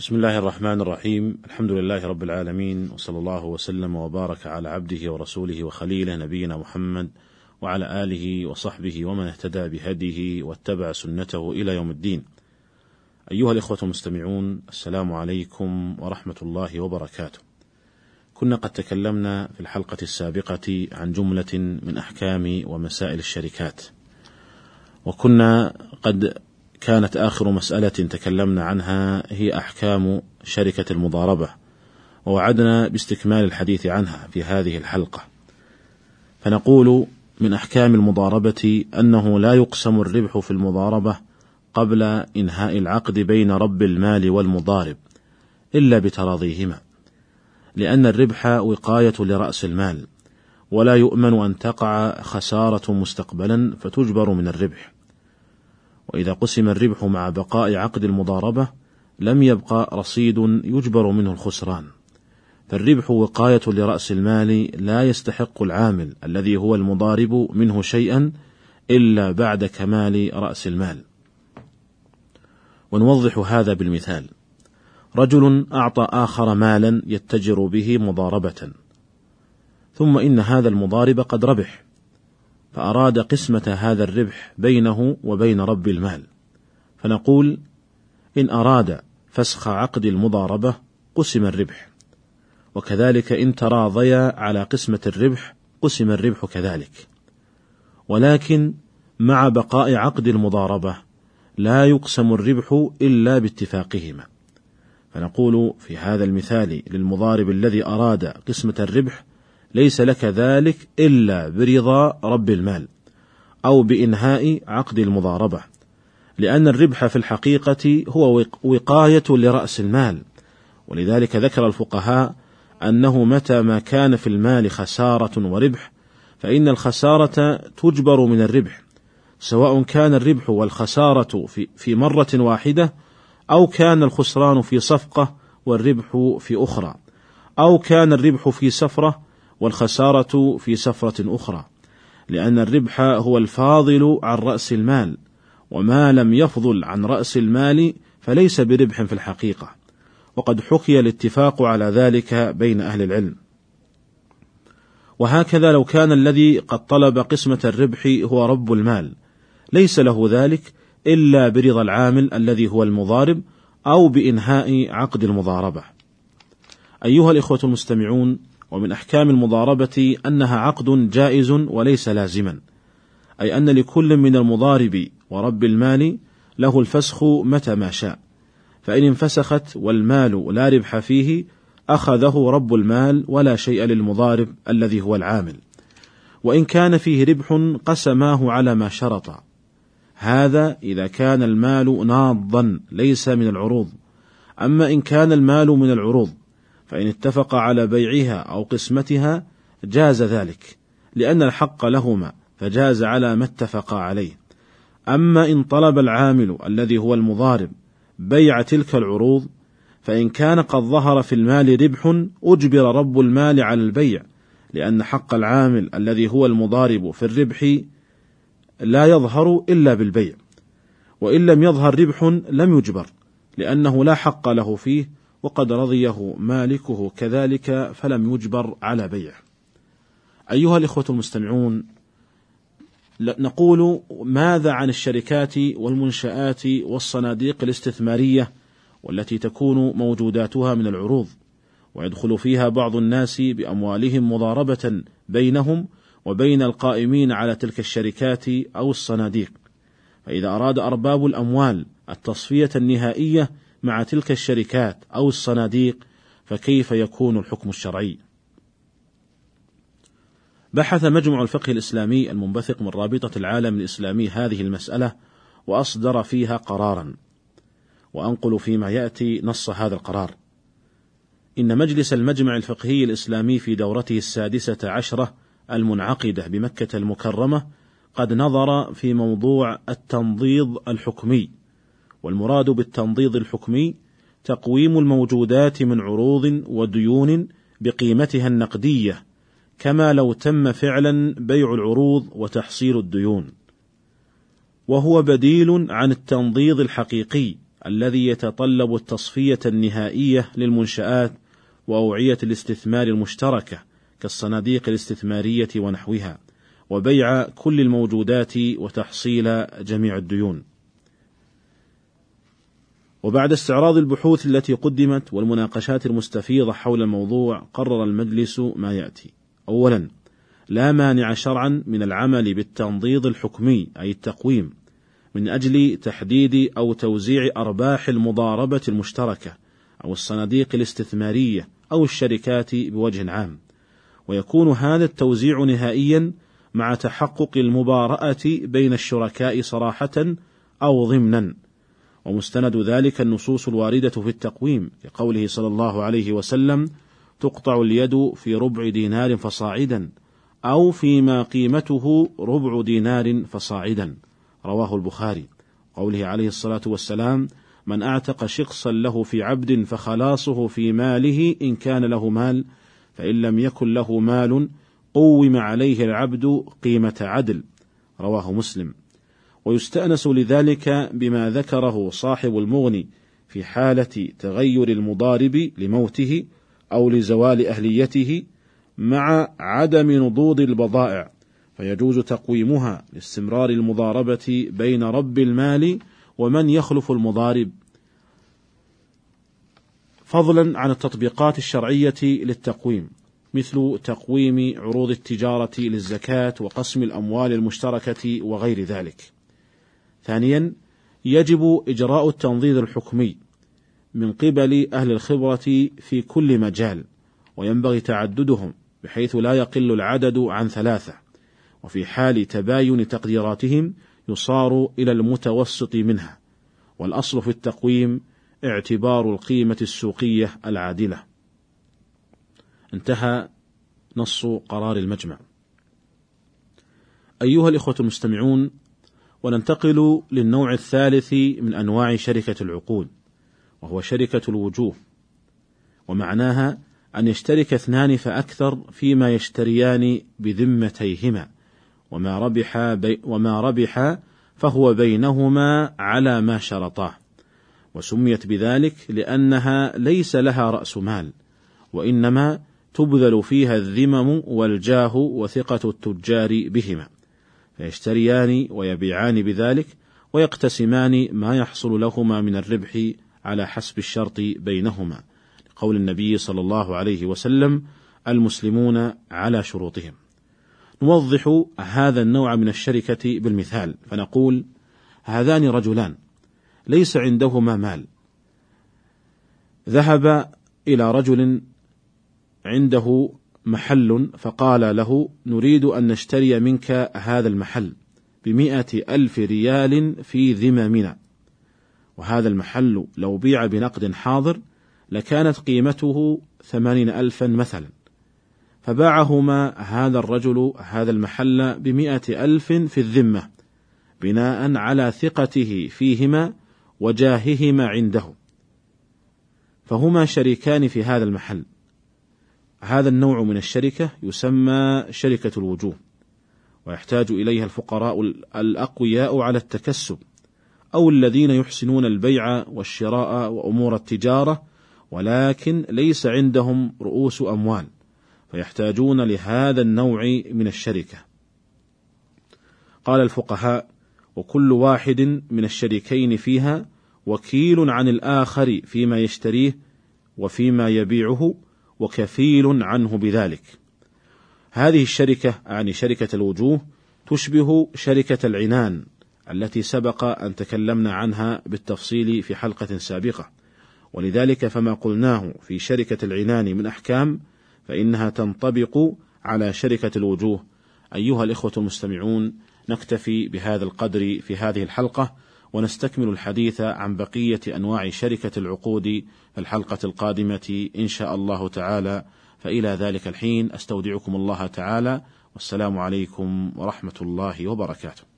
بسم الله الرحمن الرحيم الحمد لله رب العالمين وصلى الله وسلم وبارك على عبده ورسوله وخليله نبينا محمد وعلى آله وصحبه ومن اهتدى بهديه واتبع سنته إلى يوم الدين. أيها الإخوة المستمعون السلام عليكم ورحمة الله وبركاته. كنا قد تكلمنا في الحلقة السابقة عن جملة من أحكام ومسائل الشركات. وكنا قد كانت آخر مسألة تكلمنا عنها هي أحكام شركة المضاربة، ووعدنا باستكمال الحديث عنها في هذه الحلقة. فنقول من أحكام المضاربة أنه لا يقسم الربح في المضاربة قبل إنهاء العقد بين رب المال والمضارب، إلا بتراضيهما، لأن الربح وقاية لرأس المال، ولا يؤمن أن تقع خسارة مستقبلا فتجبر من الربح. وإذا قسم الربح مع بقاء عقد المضاربة لم يبقى رصيد يجبر منه الخسران. فالربح وقاية لرأس المال لا يستحق العامل الذي هو المضارب منه شيئا إلا بعد كمال رأس المال. ونوضح هذا بالمثال: رجل أعطى آخر مالا يتجر به مضاربة، ثم إن هذا المضارب قد ربح، فأراد قسمة هذا الربح بينه وبين رب المال، فنقول: إن أراد فسخ عقد المضاربة قسم الربح، وكذلك إن تراضيا على قسمة الربح قسم الربح كذلك، ولكن مع بقاء عقد المضاربة لا يقسم الربح إلا باتفاقهما، فنقول في هذا المثال للمضارب الذي أراد قسمة الربح ليس لك ذلك إلا برضا رب المال أو بإنهاء عقد المضاربة لأن الربح في الحقيقة هو وقاية لرأس المال. ولذلك ذكر الفقهاء أنه متى ما كان في المال خسارة وربح فإن الخسارة تجبر من الربح سواء كان الربح والخسارة في, في مرة واحدة أو كان الخسران في صفقة والربح في أخرى أو كان الربح في سفرة والخسارة في سفرة أخرى، لأن الربح هو الفاضل عن رأس المال، وما لم يفضل عن رأس المال فليس بربح في الحقيقة، وقد حكي الاتفاق على ذلك بين أهل العلم. وهكذا لو كان الذي قد طلب قسمة الربح هو رب المال، ليس له ذلك إلا برضا العامل الذي هو المضارب أو بإنهاء عقد المضاربة. أيها الإخوة المستمعون، ومن أحكام المضاربة أنها عقد جائز وليس لازما، أي أن لكل من المضارب ورب المال له الفسخ متى ما شاء، فإن انفسخت والمال لا ربح فيه أخذه رب المال ولا شيء للمضارب الذي هو العامل، وإن كان فيه ربح قسماه على ما شرط، هذا إذا كان المال ناضا ليس من العروض، أما إن كان المال من العروض فإن اتفق على بيعها أو قسمتها جاز ذلك، لأن الحق لهما فجاز على ما اتفقا عليه. أما إن طلب العامل الذي هو المضارب بيع تلك العروض فإن كان قد ظهر في المال ربح أجبر رب المال على البيع، لأن حق العامل الذي هو المضارب في الربح لا يظهر إلا بالبيع، وإن لم يظهر ربح لم يجبر، لأنه لا حق له فيه وقد رضيه مالكه كذلك فلم يجبر على بيعه. أيها الإخوة المستمعون، نقول ماذا عن الشركات والمنشآت والصناديق الاستثمارية والتي تكون موجوداتها من العروض، ويدخل فيها بعض الناس بأموالهم مضاربة بينهم وبين القائمين على تلك الشركات أو الصناديق، فإذا أراد أرباب الأموال التصفية النهائية مع تلك الشركات أو الصناديق فكيف يكون الحكم الشرعي؟ بحث مجمع الفقه الإسلامي المنبثق من رابطة العالم الإسلامي هذه المسألة وأصدر فيها قرارا. وأنقل فيما يأتي نص هذا القرار. إن مجلس المجمع الفقهي الإسلامي في دورته السادسة عشرة المنعقدة بمكة المكرمة قد نظر في موضوع التنضيض الحكمي. والمراد بالتنضيض الحكمي تقويم الموجودات من عروض وديون بقيمتها النقدية كما لو تم فعلا بيع العروض وتحصيل الديون وهو بديل عن التنضيض الحقيقي الذي يتطلب التصفية النهائية للمنشآت وأوعية الاستثمار المشتركة كالصناديق الاستثمارية ونحوها، وبيع كل الموجودات وتحصيل جميع الديون. وبعد استعراض البحوث التي قدمت والمناقشات المستفيضة حول الموضوع قرر المجلس ما يأتي. أولا لا مانع شرعا من العمل بالتنضيض الحكمي أي التقويم من أجل تحديد أو توزيع أرباح المضاربة المشتركة أو الصناديق الاستثمارية أو الشركات بوجه عام، ويكون هذا التوزيع نهائيا مع تحقق المبارأة بين الشركاء صراحة أو ضمنا، ومستند ذلك النصوص الواردة في التقويم كقوله صلى الله عليه وسلم: تقطع اليد في ربع دينار فصاعدا، أو فيما قيمته ربع دينار فصاعدا. رواه البخاري. قوله عليه الصلاة والسلام من أعتق شخصا له في عبد فخلاصه في ماله إن كان له مال فإن لم يكن له مال قوم عليه العبد قيمة عدل رواه مسلم. ويستأنس لذلك بما ذكره صاحب المغني في حالة تغير المضارب لموته أو لزوال أهليته مع عدم نضوض البضائع فيجوز تقويمها لاستمرار المضاربة بين رب المال ومن يخلف المضارب فضلا عن التطبيقات الشرعية للتقويم مثل تقويم عروض التجارة للزكاة وقسم الأموال المشتركة وغير ذلك. ثانيا يجب إجراء التنظير الحكمي من قبل أهل الخبرة في كل مجال وينبغي تعددهم بحيث لا يقل العدد عن ثلاثة وفي حال تباين تقديراتهم يصار إلى المتوسط منها والأصل في التقويم اعتبار القيمة السوقية العادلة. انتهى نص قرار المجمع. أيها الإخوة المستمعون وننتقل للنوع الثالث من أنواع شركة العقود وهو شركة الوجوه ومعناها أن يشترك اثنان فأكثر فيما يشتريان بذمتيهما وما ربح بي وما ربح فهو بينهما على ما شرطاه وسميت بذلك لأنها ليس لها رأس مال وإنما تبذل فيها الذمم والجاه وثقة التجار بهما. فيشتريان ويبيعان بذلك ويقتسمان ما يحصل لهما من الربح على حسب الشرط بينهما. لقول النبي صلى الله عليه وسلم المسلمون على شروطهم. نوضح هذا النوع من الشركة بالمثال فنقول هذان رجلان ليس عندهما مال. ذهب إلى رجل عنده محل فقال له نريد أن نشتري منك هذا المحل بمئة ألف ريال في ذممنا. وهذا المحل لو بيع بنقد حاضر لكانت قيمته ثمانين ألفا مثلا. فباعهما هذا الرجل هذا المحل بمئة ألف في الذمة بناء على ثقته فيهما وجاههما عنده. فهما شريكان في هذا المحل. هذا النوع من الشركة يسمى شركة الوجوه ويحتاج إليها الفقراء الأقوياء على التكسب أو الذين يحسنون البيع والشراء وأمور التجارة ولكن ليس عندهم رؤوس أموال فيحتاجون لهذا النوع من الشركة. قال الفقهاء: وكل واحد من الشريكين فيها وكيل عن الآخر فيما يشتريه وفيما يبيعه وكفيل عنه بذلك. هذه الشركة أعني شركة الوجوه تشبه شركة العنان التي سبق أن تكلمنا عنها بالتفصيل في حلقة سابقة، ولذلك فما قلناه في شركة العنان من أحكام فإنها تنطبق على شركة الوجوه. أيها الإخوة المستمعون، نكتفي بهذا القدر في هذه الحلقة ونستكمل الحديث عن بقية أنواع شركة العقود في الحلقة القادمة إن شاء الله تعالى فإلى ذلك الحين أستودعكم الله تعالى والسلام عليكم ورحمة الله وبركاته.